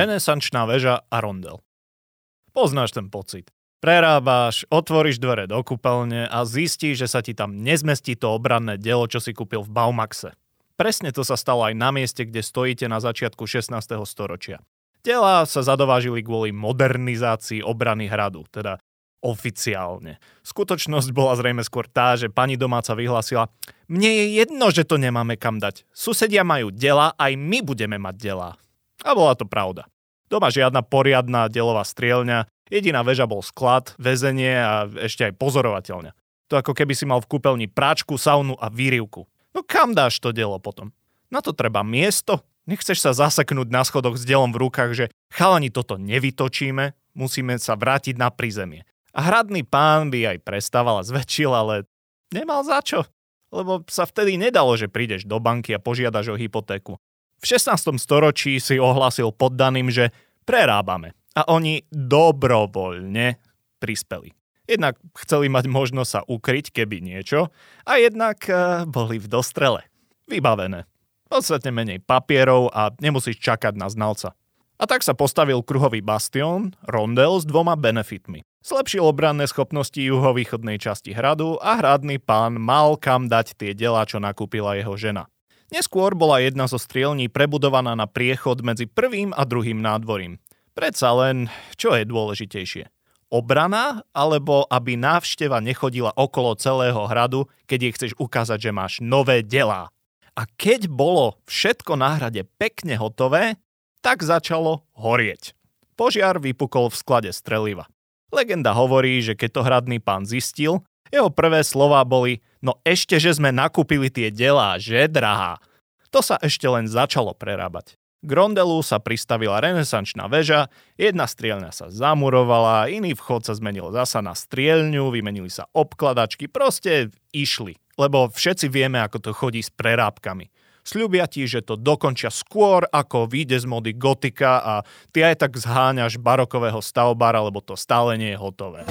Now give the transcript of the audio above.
Renesančná väža a rondel. Poznáš ten pocit. Prerábáš, otvoríš dvere do kúpeľne a zistíš, že sa ti tam nezmestí to obranné dielo, čo si kúpil v Baumaxe. Presne to sa stalo aj na mieste, kde stojíte na začiatku 16. storočia. Tela sa zadovážili kvôli modernizácii obrany hradu, teda oficiálne. Skutočnosť bola zrejme skôr tá, že pani domáca vyhlásila Mne je jedno, že to nemáme kam dať. Susedia majú dela, aj my budeme mať dela. A bola to pravda. Doma žiadna poriadna delová strielňa, Jediná väža bol sklad, väzenie a ešte aj pozorovateľňa. To ako keby si mal v kúpeľni práčku, saunu a výrivku. No kam dáš to dielo potom? Na to treba miesto? Nechceš sa zaseknúť na schodoch s dielom v rukách, že chalani toto nevytočíme, musíme sa vrátiť na prízemie. A hradný pán by aj prestával a zväčšil, ale nemal za čo. Lebo sa vtedy nedalo, že prídeš do banky a požiadaš o hypotéku. V 16. storočí si ohlasil poddaným, že prerábame a oni dobrovoľne prispeli. Jednak chceli mať možnosť sa ukryť, keby niečo, a jednak uh, boli v dostrele. Vybavené. Podstatne menej papierov a nemusíš čakať na znalca. A tak sa postavil kruhový bastión, rondel s dvoma benefitmi. Zlepšil obranné schopnosti juhovýchodnej časti hradu a hradný pán mal kam dať tie delá, čo nakúpila jeho žena. Neskôr bola jedna zo strielní prebudovaná na priechod medzi prvým a druhým nádvorím. Predsa len, čo je dôležitejšie? Obrana, alebo aby návšteva nechodila okolo celého hradu, keď jej chceš ukázať, že máš nové delá. A keď bolo všetko na hrade pekne hotové, tak začalo horieť. Požiar vypukol v sklade streliva. Legenda hovorí, že keď to hradný pán zistil, jeho prvé slova boli no ešte, že sme nakúpili tie delá, že drahá. To sa ešte len začalo prerábať. K rondelu sa pristavila renesančná väža, jedna strielňa sa zamurovala, iný vchod sa zmenil zasa na strielňu, vymenili sa obkladačky, proste išli. Lebo všetci vieme, ako to chodí s prerábkami. Sľubia ti, že to dokončia skôr, ako vyjde z mody gotika a ty aj tak zháňaš barokového stavbára, lebo to stále nie je hotové.